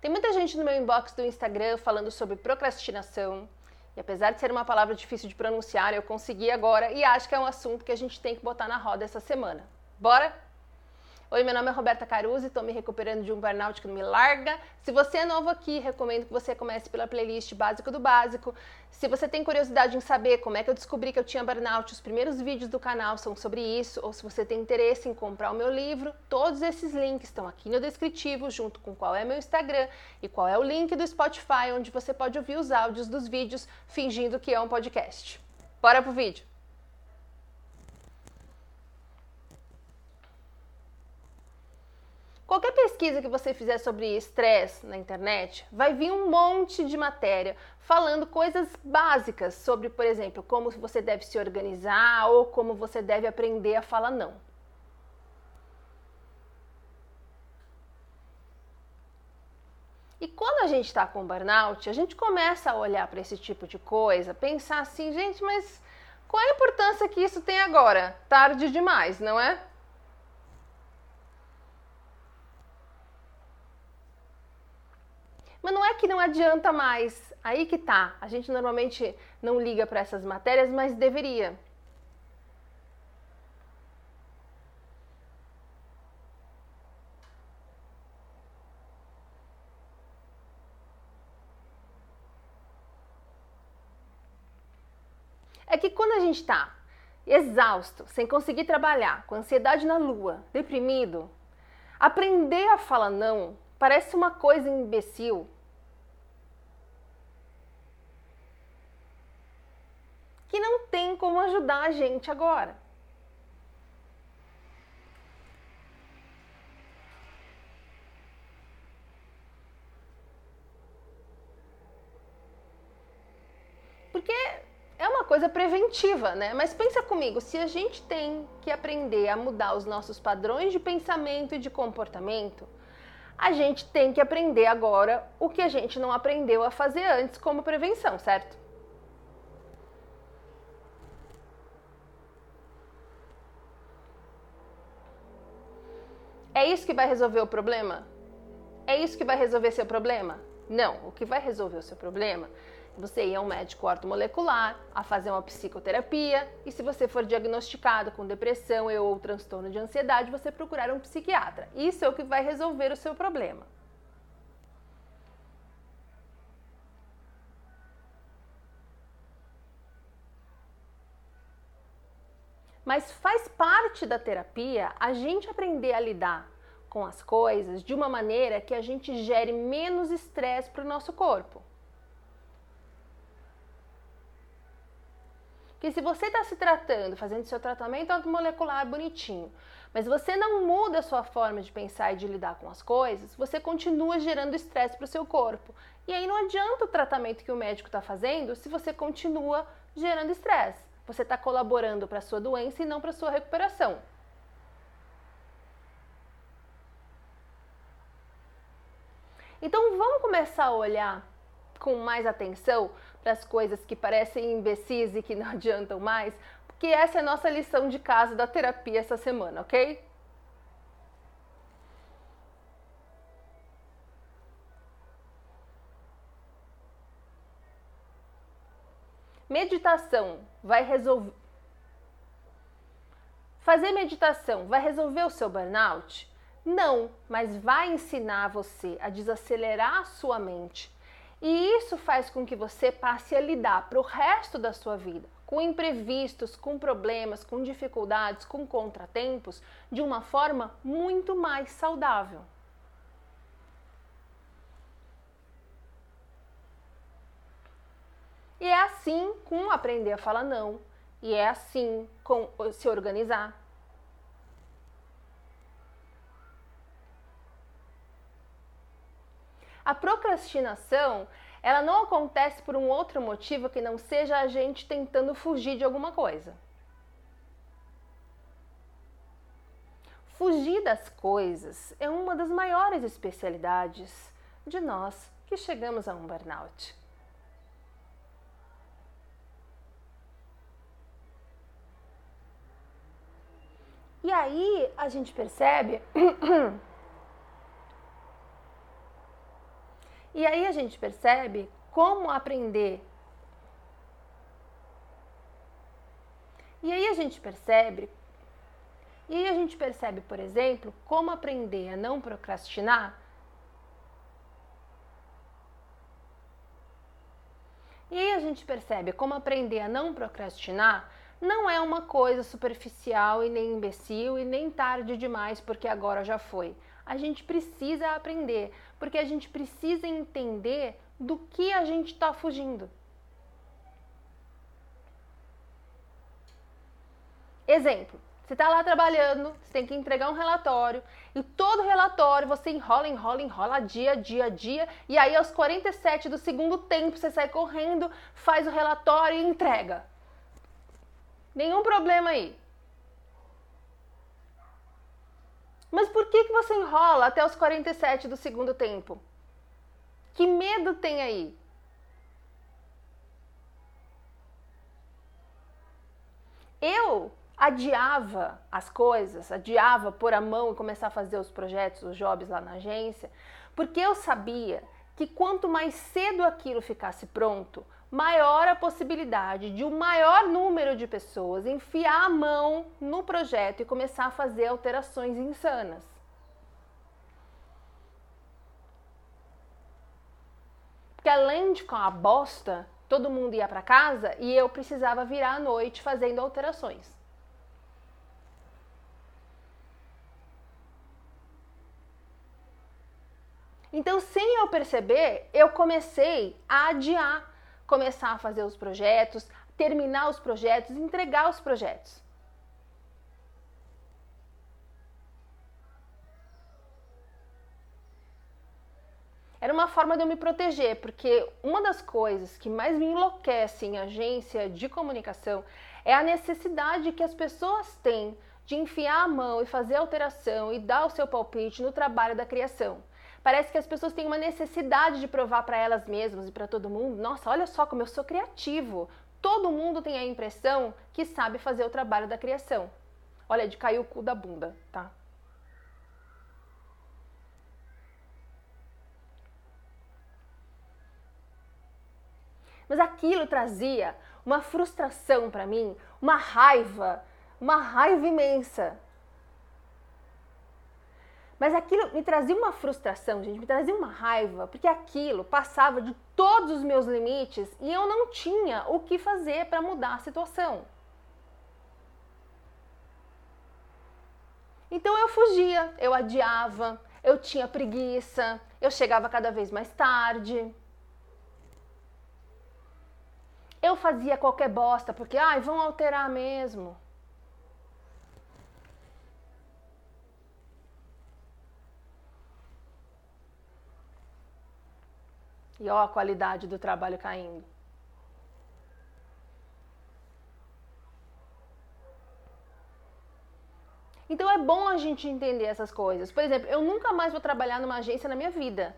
Tem muita gente no meu inbox do Instagram falando sobre procrastinação. E apesar de ser uma palavra difícil de pronunciar, eu consegui agora e acho que é um assunto que a gente tem que botar na roda essa semana. Bora? Oi, meu nome é Roberta Caruso e estou me recuperando de um burnout que não me larga. Se você é novo aqui, recomendo que você comece pela playlist Básico do Básico. Se você tem curiosidade em saber como é que eu descobri que eu tinha burnout, os primeiros vídeos do canal são sobre isso, ou se você tem interesse em comprar o meu livro, todos esses links estão aqui no descritivo, junto com qual é meu Instagram e qual é o link do Spotify, onde você pode ouvir os áudios dos vídeos fingindo que é um podcast. Bora pro vídeo! Qualquer pesquisa que você fizer sobre estresse na internet, vai vir um monte de matéria falando coisas básicas sobre, por exemplo, como você deve se organizar ou como você deve aprender a falar não. E quando a gente está com burnout, a gente começa a olhar para esse tipo de coisa, pensar assim, gente, mas qual a importância que isso tem agora? Tarde demais, não é? Mas não é que não adianta mais. Aí que tá. A gente normalmente não liga para essas matérias, mas deveria. É que quando a gente está exausto, sem conseguir trabalhar, com ansiedade na lua, deprimido, aprender a falar não Parece uma coisa imbecil. Que não tem como ajudar a gente agora. Porque é uma coisa preventiva, né? Mas pensa comigo, se a gente tem que aprender a mudar os nossos padrões de pensamento e de comportamento, a gente tem que aprender agora o que a gente não aprendeu a fazer antes como prevenção, certo? Isso que vai resolver o problema? É isso que vai resolver seu problema? Não, o que vai resolver o seu problema você ir a um médico ortomolecular, a fazer uma psicoterapia e se você for diagnosticado com depressão ou transtorno de ansiedade, você procurar um psiquiatra. Isso é o que vai resolver o seu problema. Mas faz parte da terapia a gente aprender a lidar com as coisas de uma maneira que a gente gere menos estresse para o nosso corpo. que se você está se tratando, fazendo seu tratamento molecular bonitinho, mas você não muda a sua forma de pensar e de lidar com as coisas, você continua gerando estresse para o seu corpo. E aí não adianta o tratamento que o médico está fazendo se você continua gerando estresse. Você está colaborando para a sua doença e não para a sua recuperação. Então vamos começar a olhar com mais atenção para as coisas que parecem imbecis e que não adiantam mais, porque essa é a nossa lição de casa da terapia essa semana, ok? Meditação vai resolver. Fazer meditação vai resolver o seu burnout? Não, mas vai ensinar você a desacelerar a sua mente e isso faz com que você passe a lidar para o resto da sua vida com imprevistos, com problemas, com dificuldades, com contratempos de uma forma muito mais saudável. E é assim com aprender a falar não, e é assim com se organizar, A procrastinação, ela não acontece por um outro motivo que não seja a gente tentando fugir de alguma coisa. Fugir das coisas é uma das maiores especialidades de nós que chegamos a um burnout. E aí a gente percebe E aí a gente percebe como aprender. E aí a gente percebe e aí a gente percebe, por exemplo, como aprender a não procrastinar. E aí a gente percebe como aprender a não procrastinar não é uma coisa superficial e nem imbecil e nem tarde demais porque agora já foi. A gente precisa aprender, porque a gente precisa entender do que a gente está fugindo. Exemplo: você está lá trabalhando, você tem que entregar um relatório e todo relatório você enrola, enrola, enrola dia, dia, dia e aí aos 47 do segundo tempo você sai correndo, faz o relatório e entrega. Nenhum problema aí. Mas por que, que você enrola até os 47 do segundo tempo? Que medo tem aí? Eu adiava as coisas, adiava pôr a mão e começar a fazer os projetos, os jobs lá na agência, porque eu sabia que quanto mais cedo aquilo ficasse pronto, maior a possibilidade de um maior número de pessoas enfiar a mão no projeto e começar a fazer alterações insanas. Porque além de ficar uma bosta, todo mundo ia para casa e eu precisava virar à noite fazendo alterações. Então, sem eu perceber, eu comecei a adiar, começar a fazer os projetos, terminar os projetos, entregar os projetos. Era uma forma de eu me proteger, porque uma das coisas que mais me enlouquece em agência de comunicação é a necessidade que as pessoas têm de enfiar a mão e fazer alteração e dar o seu palpite no trabalho da criação. Parece que as pessoas têm uma necessidade de provar para elas mesmas e para todo mundo: nossa, olha só como eu sou criativo. Todo mundo tem a impressão que sabe fazer o trabalho da criação. Olha, de cair o cu da bunda, tá? Mas aquilo trazia uma frustração para mim, uma raiva, uma raiva imensa. Mas aquilo me trazia uma frustração, gente, me trazia uma raiva, porque aquilo passava de todos os meus limites e eu não tinha o que fazer para mudar a situação. Então eu fugia, eu adiava, eu tinha preguiça, eu chegava cada vez mais tarde. Eu fazia qualquer bosta, porque, ai, vão alterar mesmo. E ó a qualidade do trabalho caindo. Então é bom a gente entender essas coisas. Por exemplo, eu nunca mais vou trabalhar numa agência na minha vida.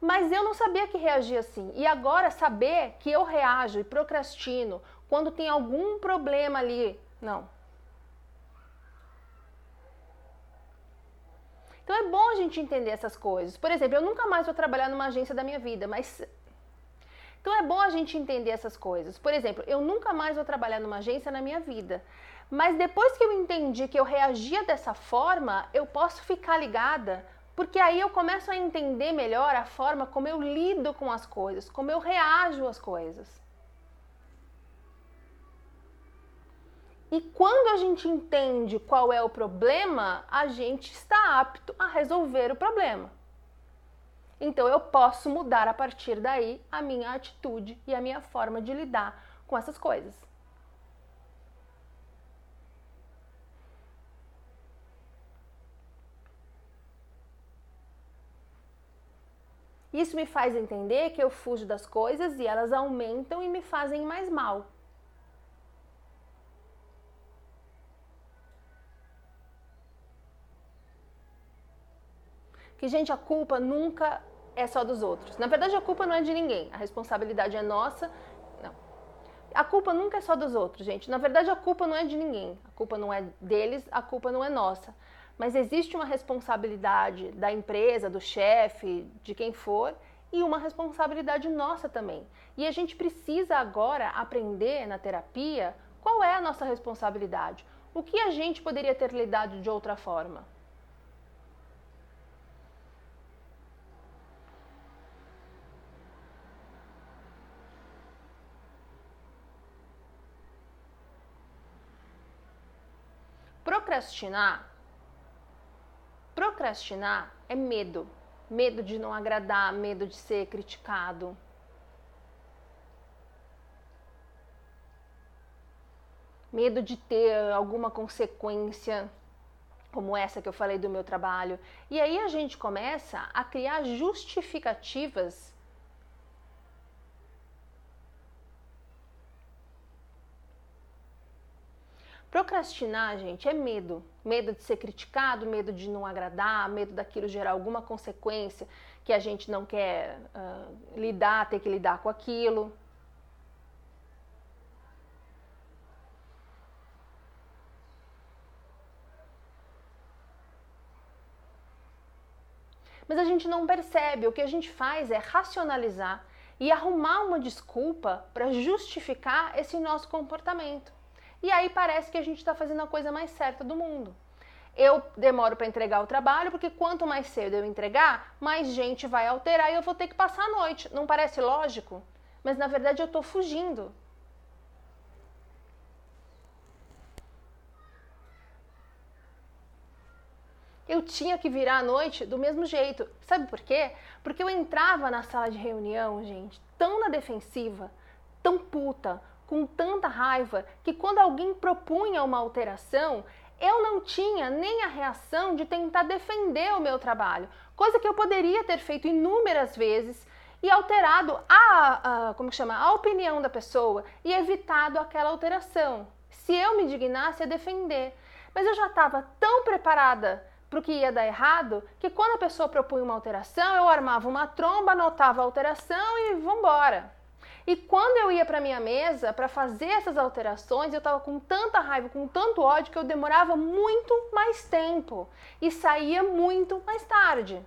Mas eu não sabia que reagir assim. E agora saber que eu reajo e procrastino quando tem algum problema ali. Não, Então é bom a gente entender essas coisas. Por exemplo, eu nunca mais vou trabalhar numa agência da minha vida, mas. Então é bom a gente entender essas coisas. Por exemplo, eu nunca mais vou trabalhar numa agência na minha vida. Mas depois que eu entendi que eu reagia dessa forma, eu posso ficar ligada, porque aí eu começo a entender melhor a forma como eu lido com as coisas, como eu reajo às coisas. E quando a gente entende qual é o problema, a gente está apto a resolver o problema. Então eu posso mudar a partir daí a minha atitude e a minha forma de lidar com essas coisas. Isso me faz entender que eu fujo das coisas e elas aumentam e me fazem mais mal. Que, gente, a culpa nunca é só dos outros. Na verdade, a culpa não é de ninguém, a responsabilidade é nossa. Não. A culpa nunca é só dos outros, gente. Na verdade, a culpa não é de ninguém. A culpa não é deles, a culpa não é nossa. Mas existe uma responsabilidade da empresa, do chefe, de quem for, e uma responsabilidade nossa também. E a gente precisa agora aprender na terapia qual é a nossa responsabilidade. O que a gente poderia ter lidado de outra forma? Procrastinar. Procrastinar é medo. Medo de não agradar, medo de ser criticado. Medo de ter alguma consequência, como essa que eu falei do meu trabalho. E aí a gente começa a criar justificativas Procrastinar, gente, é medo. Medo de ser criticado, medo de não agradar, medo daquilo gerar alguma consequência que a gente não quer uh, lidar, ter que lidar com aquilo. Mas a gente não percebe. O que a gente faz é racionalizar e arrumar uma desculpa para justificar esse nosso comportamento. E aí parece que a gente está fazendo a coisa mais certa do mundo. Eu demoro para entregar o trabalho porque quanto mais cedo eu entregar, mais gente vai alterar e eu vou ter que passar a noite. Não parece lógico? Mas na verdade eu estou fugindo. Eu tinha que virar à noite do mesmo jeito. Sabe por quê? Porque eu entrava na sala de reunião, gente, tão na defensiva, tão puta, com tanta raiva que quando alguém propunha uma alteração, eu não tinha nem a reação de tentar defender o meu trabalho, coisa que eu poderia ter feito inúmeras vezes e alterado a, a como chama, a opinião da pessoa e evitado aquela alteração. Se eu me dignasse a defender, mas eu já estava tão preparada para o que ia dar errado que quando a pessoa propunha uma alteração, eu armava uma tromba, anotava a alteração e vambora. E quando eu ia para minha mesa para fazer essas alterações, eu estava com tanta raiva, com tanto ódio que eu demorava muito mais tempo e saía muito mais tarde.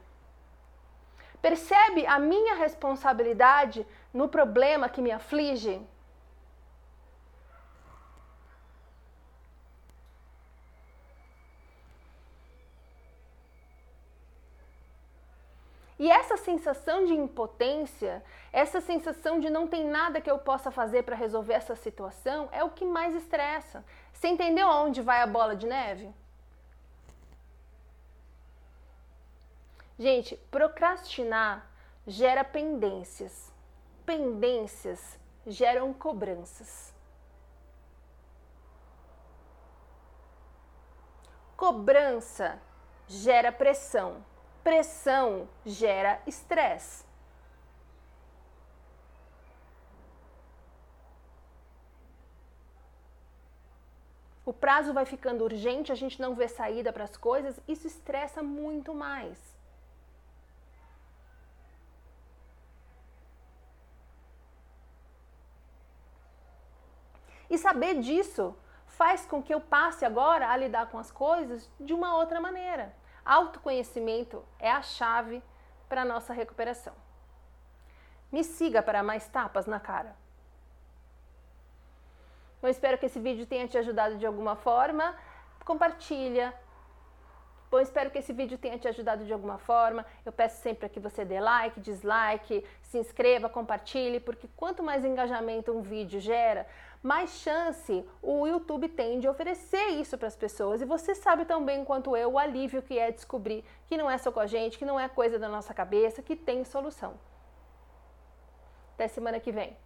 Percebe a minha responsabilidade no problema que me aflige? E essa sensação de impotência, essa sensação de não tem nada que eu possa fazer para resolver essa situação é o que mais estressa. Você entendeu aonde vai a bola de neve? Gente, procrastinar gera pendências. Pendências geram cobranças. Cobrança gera pressão pressão gera estresse. O prazo vai ficando urgente, a gente não vê saída para as coisas, isso estressa muito mais. E saber disso faz com que eu passe agora a lidar com as coisas de uma outra maneira. Autoconhecimento é a chave para a nossa recuperação. Me siga para mais tapas na cara. Eu espero que esse vídeo tenha te ajudado de alguma forma. Compartilha. Bom, espero que esse vídeo tenha te ajudado de alguma forma. Eu peço sempre que você dê like, dislike, se inscreva, compartilhe, porque quanto mais engajamento um vídeo gera, mais chance o YouTube tem de oferecer isso para as pessoas. E você sabe tão bem quanto eu o alívio que é descobrir que não é só com a gente, que não é coisa da nossa cabeça, que tem solução. Até semana que vem.